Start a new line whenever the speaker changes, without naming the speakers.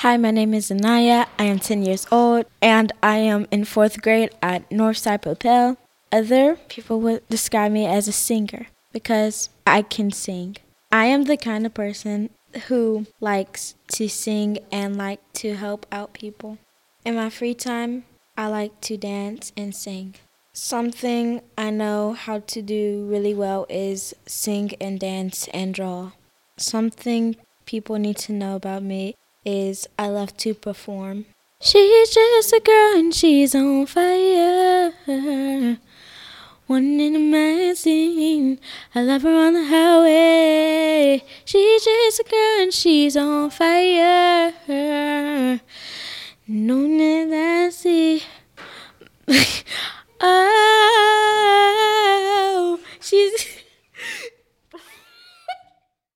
Hi, my name is Za'Niyah. I am 10 years old and I am in fourth grade at Northside Hotel. Other people would describe me as a singer because I can sing. I am the kind of person who likes to sing and like to help out people. In my free time, I like to dance and sing. Something I know how to do really well is sing and dance and draw. Something people need to know about me is I love to perform. She's just a girl and she's on fire. One in a magazine. I love her on the highway. She's just a girl and she's on fire. No need I see. oh, she's.